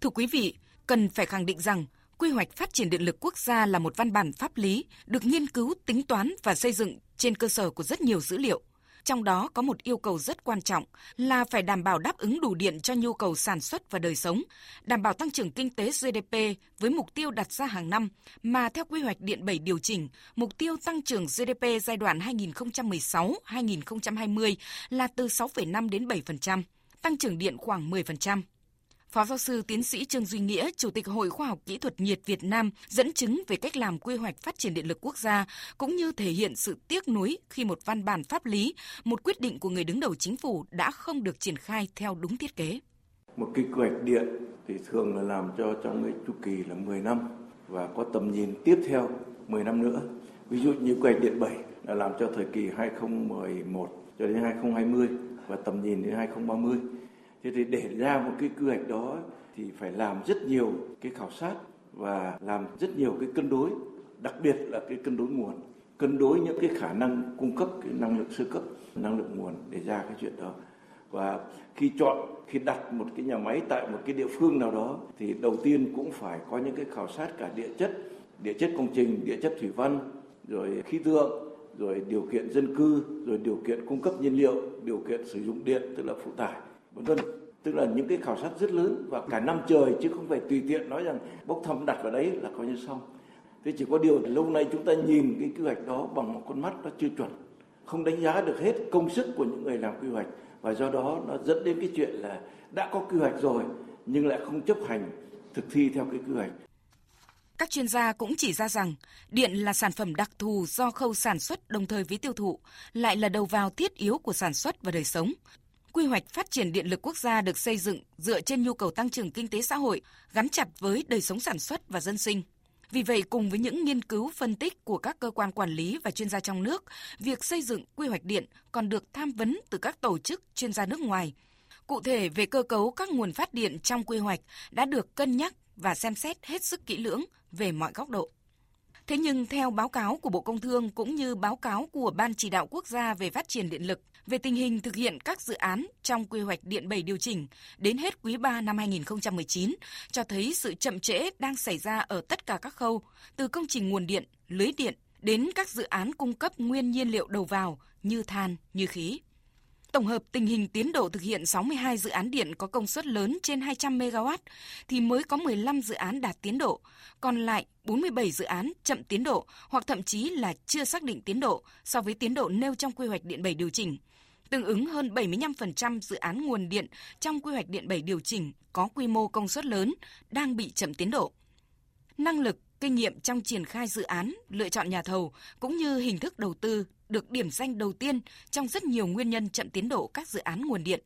Thưa quý vị, cần phải khẳng định rằng Quy hoạch phát triển điện lực quốc gia là một văn bản pháp lý được nghiên cứu, tính toán và xây dựng trên cơ sở của rất nhiều dữ liệu. Trong đó có một yêu cầu rất quan trọng là phải đảm bảo đáp ứng đủ điện cho nhu cầu sản xuất và đời sống, đảm bảo tăng trưởng kinh tế GDP với mục tiêu đặt ra hàng năm mà theo quy hoạch điện 7 điều chỉnh, mục tiêu tăng trưởng GDP giai đoạn 2016-2020 là từ 6,5 đến 7%, tăng trưởng điện khoảng 10%. Phó giáo sư tiến sĩ Trương Duy Nghĩa, Chủ tịch Hội Khoa học Kỹ thuật nhiệt Việt Nam dẫn chứng về cách làm quy hoạch phát triển điện lực quốc gia cũng như thể hiện sự tiếc nuối khi một văn bản pháp lý, một quyết định của người đứng đầu chính phủ đã không được triển khai theo đúng thiết kế. Một cái quy hoạch điện thì thường là làm cho trong cái chu kỳ là 10 năm và có tầm nhìn tiếp theo 10 năm nữa. Ví dụ như quy hoạch điện 7 là làm cho thời kỳ 2011 cho đến 2020 và tầm nhìn đến 2030 thế thì để ra một cái quy hoạch đó thì phải làm rất nhiều cái khảo sát và làm rất nhiều cái cân đối, đặc biệt là cái cân đối nguồn, cân đối những cái khả năng cung cấp cái năng lượng sơ cấp, năng lượng nguồn để ra cái chuyện đó. Và khi chọn, khi đặt một cái nhà máy tại một cái địa phương nào đó thì đầu tiên cũng phải có những cái khảo sát cả địa chất địa chất công trình, địa chất thủy văn, rồi khí tượng, rồi điều kiện dân cư, rồi điều kiện cung cấp nhiên liệu, điều kiện sử dụng điện, tức là phụ tải, vân vân tức là những cái khảo sát rất lớn và cả năm trời chứ không phải tùy tiện nói rằng bốc thăm đặt vào đấy là coi như xong. Thế chỉ có điều lâu nay chúng ta nhìn cái quy hoạch đó bằng một con mắt nó chưa chuẩn không đánh giá được hết công sức của những người làm quy hoạch. Và do đó nó dẫn đến cái chuyện là đã có quy hoạch rồi nhưng lại không chấp hành thực thi theo cái quy hoạch. Các chuyên gia cũng chỉ ra rằng điện là sản phẩm đặc thù do khâu sản xuất đồng thời với tiêu thụ, lại là đầu vào thiết yếu của sản xuất và đời sống. Quy hoạch phát triển điện lực quốc gia được xây dựng dựa trên nhu cầu tăng trưởng kinh tế xã hội, gắn chặt với đời sống sản xuất và dân sinh. Vì vậy, cùng với những nghiên cứu phân tích của các cơ quan quản lý và chuyên gia trong nước, việc xây dựng quy hoạch điện còn được tham vấn từ các tổ chức chuyên gia nước ngoài. Cụ thể về cơ cấu các nguồn phát điện trong quy hoạch đã được cân nhắc và xem xét hết sức kỹ lưỡng về mọi góc độ. Thế nhưng theo báo cáo của Bộ Công Thương cũng như báo cáo của Ban chỉ đạo quốc gia về phát triển điện lực về tình hình thực hiện các dự án trong quy hoạch điện 7 điều chỉnh đến hết quý 3 năm 2019 cho thấy sự chậm trễ đang xảy ra ở tất cả các khâu, từ công trình nguồn điện, lưới điện đến các dự án cung cấp nguyên nhiên liệu đầu vào như than, như khí. Tổng hợp tình hình tiến độ thực hiện 62 dự án điện có công suất lớn trên 200 MW thì mới có 15 dự án đạt tiến độ, còn lại 47 dự án chậm tiến độ hoặc thậm chí là chưa xác định tiến độ so với tiến độ nêu trong quy hoạch điện 7 điều chỉnh. Tương ứng hơn 75% dự án nguồn điện trong quy hoạch điện 7 điều chỉnh có quy mô công suất lớn đang bị chậm tiến độ. Năng lực, kinh nghiệm trong triển khai dự án, lựa chọn nhà thầu cũng như hình thức đầu tư được điểm danh đầu tiên trong rất nhiều nguyên nhân chậm tiến độ các dự án nguồn điện.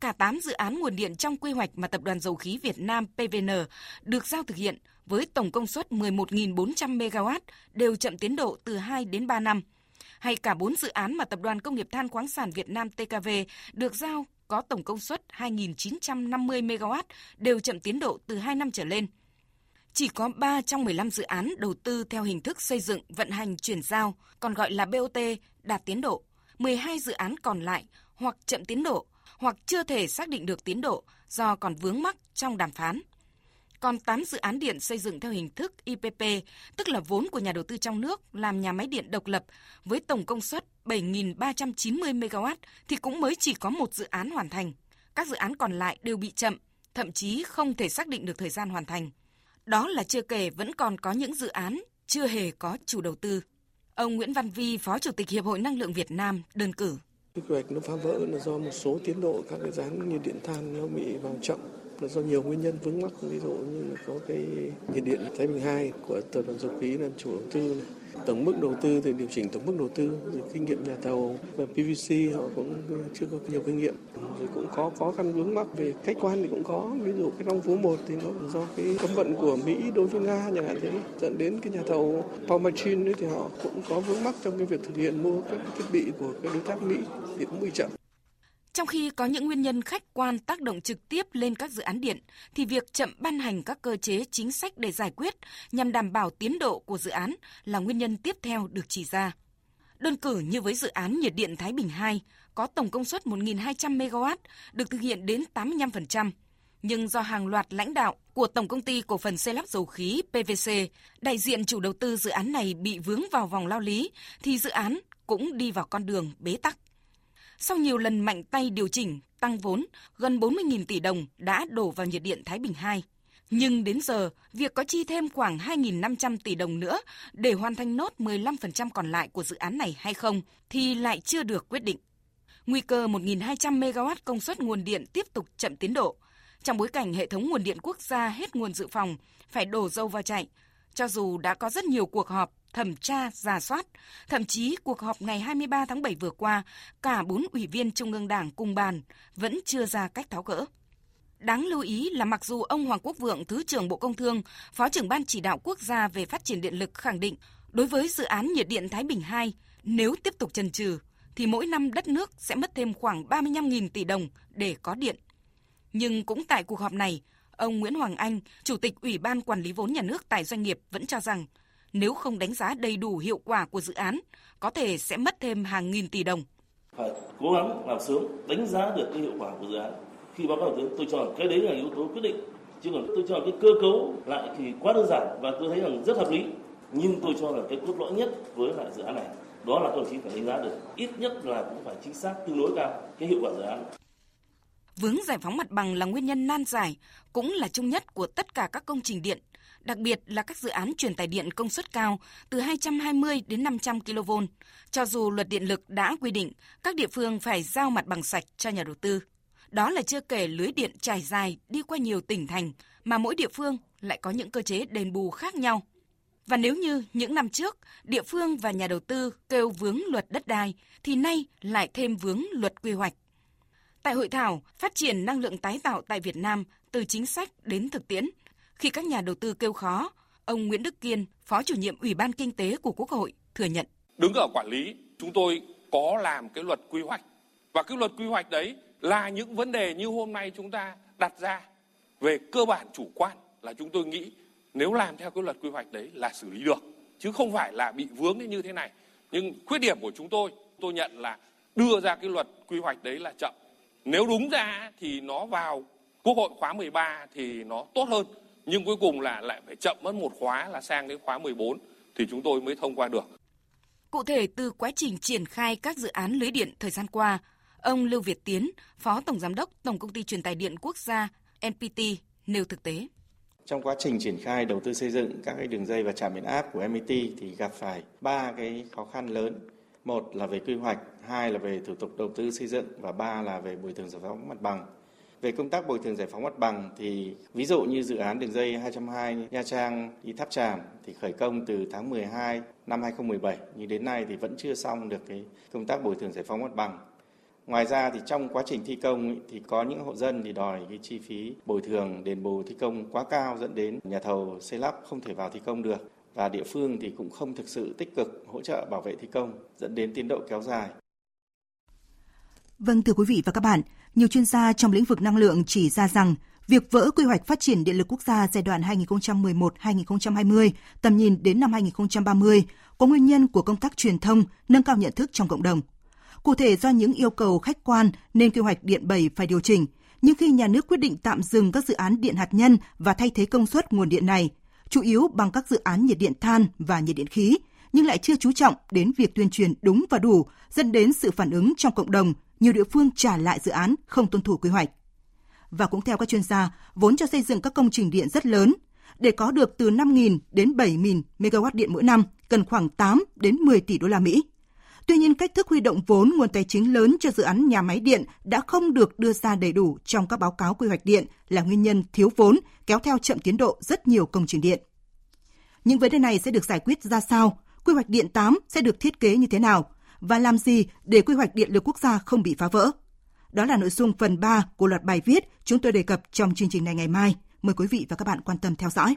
Cả 8 dự án nguồn điện trong quy hoạch mà Tập đoàn Dầu khí Việt Nam PVN được giao thực hiện với tổng công suất 11.400 MW đều chậm tiến độ từ 2 đến 3 năm. Hay cả 4 dự án mà Tập đoàn Công nghiệp Than khoáng sản Việt Nam TKV được giao có tổng công suất 2.950 MW đều chậm tiến độ từ 2 năm trở lên – chỉ có 3 trong 15 dự án đầu tư theo hình thức xây dựng, vận hành, chuyển giao, còn gọi là BOT, đạt tiến độ. 12 dự án còn lại hoặc chậm tiến độ, hoặc chưa thể xác định được tiến độ do còn vướng mắc trong đàm phán. Còn 8 dự án điện xây dựng theo hình thức IPP, tức là vốn của nhà đầu tư trong nước làm nhà máy điện độc lập với tổng công suất 7.390 MW thì cũng mới chỉ có một dự án hoàn thành. Các dự án còn lại đều bị chậm, thậm chí không thể xác định được thời gian hoàn thành. Đó là chưa kể vẫn còn có những dự án chưa hề có chủ đầu tư. Ông Nguyễn Văn Vi, Phó Chủ tịch Hiệp hội Năng lượng Việt Nam, đơn cử. Quy hoạch nó phá vỡ là do một số tiến độ các cái dự án như điện than nó bị vào chậm là do nhiều nguyên nhân vướng mắc ví dụ như là có cái nhiệt điện Thái Bình 2 của tập đoàn dầu khí làm chủ đầu tư này tổng mức đầu tư, thì điều chỉnh tổng mức đầu tư, rồi kinh nghiệm nhà thầu và PVC họ cũng chưa có nhiều kinh nghiệm. Rồi cũng có khó khăn vướng mắc về khách quan thì cũng có. Ví dụ cái long phú một thì nó do cái cấm vận của Mỹ đối với Nga chẳng hạn thế. Dẫn đến cái nhà thầu Paul Machine thì họ cũng có vướng mắc trong cái việc thực hiện mua các thiết bị của các đối tác Mỹ thì cũng bị chậm trong khi có những nguyên nhân khách quan tác động trực tiếp lên các dự án điện, thì việc chậm ban hành các cơ chế chính sách để giải quyết nhằm đảm bảo tiến độ của dự án là nguyên nhân tiếp theo được chỉ ra. Đơn cử như với dự án nhiệt điện Thái Bình 2 có tổng công suất 1.200 MW được thực hiện đến 85%, nhưng do hàng loạt lãnh đạo của Tổng công ty cổ phần xây lắp dầu khí PVC, đại diện chủ đầu tư dự án này bị vướng vào vòng lao lý thì dự án cũng đi vào con đường bế tắc. Sau nhiều lần mạnh tay điều chỉnh, tăng vốn, gần 40.000 tỷ đồng đã đổ vào nhiệt điện Thái Bình 2. Nhưng đến giờ, việc có chi thêm khoảng 2.500 tỷ đồng nữa để hoàn thành nốt 15% còn lại của dự án này hay không thì lại chưa được quyết định. Nguy cơ 1.200 MW công suất nguồn điện tiếp tục chậm tiến độ. Trong bối cảnh hệ thống nguồn điện quốc gia hết nguồn dự phòng, phải đổ dâu vào chạy, cho dù đã có rất nhiều cuộc họp, thẩm tra, giả soát, thậm chí cuộc họp ngày 23 tháng 7 vừa qua, cả bốn ủy viên Trung ương Đảng cùng bàn vẫn chưa ra cách tháo gỡ. Đáng lưu ý là mặc dù ông Hoàng Quốc Vượng, Thứ trưởng Bộ Công Thương, Phó trưởng Ban chỉ đạo quốc gia về phát triển điện lực khẳng định, đối với dự án nhiệt điện Thái Bình 2, nếu tiếp tục chần chừ, thì mỗi năm đất nước sẽ mất thêm khoảng 35.000 tỷ đồng để có điện. Nhưng cũng tại cuộc họp này, ông Nguyễn Hoàng Anh, Chủ tịch Ủy ban Quản lý vốn nhà nước tại doanh nghiệp vẫn cho rằng nếu không đánh giá đầy đủ hiệu quả của dự án, có thể sẽ mất thêm hàng nghìn tỷ đồng. Phải cố gắng làm sớm, đánh giá được cái hiệu quả của dự án. Khi báo cáo tướng, tôi cho cái đấy là yếu tố quyết định. Chứ còn tôi cho cái cơ cấu lại thì quá đơn giản và tôi thấy rằng rất hợp lý. Nhưng tôi cho rằng cái cốt lõi nhất với lại dự án này đó là các đồng chí phải đánh giá được ít nhất là cũng phải chính xác tương đối cao cái hiệu quả dự án Vướng giải phóng mặt bằng là nguyên nhân nan giải, cũng là chung nhất của tất cả các công trình điện, đặc biệt là các dự án truyền tải điện công suất cao từ 220 đến 500 kV. Cho dù luật điện lực đã quy định các địa phương phải giao mặt bằng sạch cho nhà đầu tư. Đó là chưa kể lưới điện trải dài đi qua nhiều tỉnh thành mà mỗi địa phương lại có những cơ chế đền bù khác nhau. Và nếu như những năm trước, địa phương và nhà đầu tư kêu vướng luật đất đai, thì nay lại thêm vướng luật quy hoạch. Tại hội thảo Phát triển năng lượng tái tạo tại Việt Nam từ chính sách đến thực tiễn, khi các nhà đầu tư kêu khó, ông Nguyễn Đức Kiên, Phó chủ nhiệm Ủy ban Kinh tế của Quốc hội, thừa nhận. Đứng ở quản lý, chúng tôi có làm cái luật quy hoạch. Và cái luật quy hoạch đấy là những vấn đề như hôm nay chúng ta đặt ra về cơ bản chủ quan là chúng tôi nghĩ nếu làm theo cái luật quy hoạch đấy là xử lý được chứ không phải là bị vướng như thế này nhưng khuyết điểm của chúng tôi tôi nhận là đưa ra cái luật quy hoạch đấy là chậm nếu đúng ra thì nó vào quốc hội khóa 13 thì nó tốt hơn nhưng cuối cùng là lại phải chậm mất một khóa là sang đến khóa 14 thì chúng tôi mới thông qua được. Cụ thể từ quá trình triển khai các dự án lưới điện thời gian qua, ông Lưu Việt Tiến, Phó Tổng Giám đốc Tổng Công ty Truyền tải Điện Quốc gia NPT nêu thực tế. Trong quá trình triển khai đầu tư xây dựng các cái đường dây và trạm biến áp của MIT thì gặp phải ba cái khó khăn lớn. Một là về quy hoạch, hai là về thủ tục đầu tư xây dựng và ba là về bồi thường giải phóng mặt bằng. Về công tác bồi thường giải phóng mặt bằng thì ví dụ như dự án đường dây 220 Nha Trang đi Tháp Tràm thì khởi công từ tháng 12 năm 2017 nhưng đến nay thì vẫn chưa xong được cái công tác bồi thường giải phóng mặt bằng. Ngoài ra thì trong quá trình thi công thì có những hộ dân thì đòi cái chi phí bồi thường, đền bù thi công quá cao dẫn đến nhà thầu xây lắp không thể vào thi công được và địa phương thì cũng không thực sự tích cực hỗ trợ bảo vệ thi công, dẫn đến tiến độ kéo dài. Vâng thưa quý vị và các bạn, nhiều chuyên gia trong lĩnh vực năng lượng chỉ ra rằng việc vỡ quy hoạch phát triển điện lực quốc gia giai đoạn 2011-2020, tầm nhìn đến năm 2030 có nguyên nhân của công tác truyền thông, nâng cao nhận thức trong cộng đồng – Cụ thể do những yêu cầu khách quan nên quy hoạch điện 7 phải điều chỉnh. Nhưng khi nhà nước quyết định tạm dừng các dự án điện hạt nhân và thay thế công suất nguồn điện này, chủ yếu bằng các dự án nhiệt điện than và nhiệt điện khí, nhưng lại chưa chú trọng đến việc tuyên truyền đúng và đủ, dẫn đến sự phản ứng trong cộng đồng, nhiều địa phương trả lại dự án không tuân thủ quy hoạch. Và cũng theo các chuyên gia, vốn cho xây dựng các công trình điện rất lớn. Để có được từ 5.000 đến 7.000 MW điện mỗi năm, cần khoảng 8 đến 10 tỷ đô la Mỹ. Tuy nhiên, cách thức huy động vốn nguồn tài chính lớn cho dự án nhà máy điện đã không được đưa ra đầy đủ trong các báo cáo quy hoạch điện là nguyên nhân thiếu vốn, kéo theo chậm tiến độ rất nhiều công trình điện. Những vấn đề này sẽ được giải quyết ra sao? Quy hoạch điện 8 sẽ được thiết kế như thế nào? Và làm gì để quy hoạch điện lực quốc gia không bị phá vỡ? Đó là nội dung phần 3 của loạt bài viết chúng tôi đề cập trong chương trình này ngày mai. Mời quý vị và các bạn quan tâm theo dõi.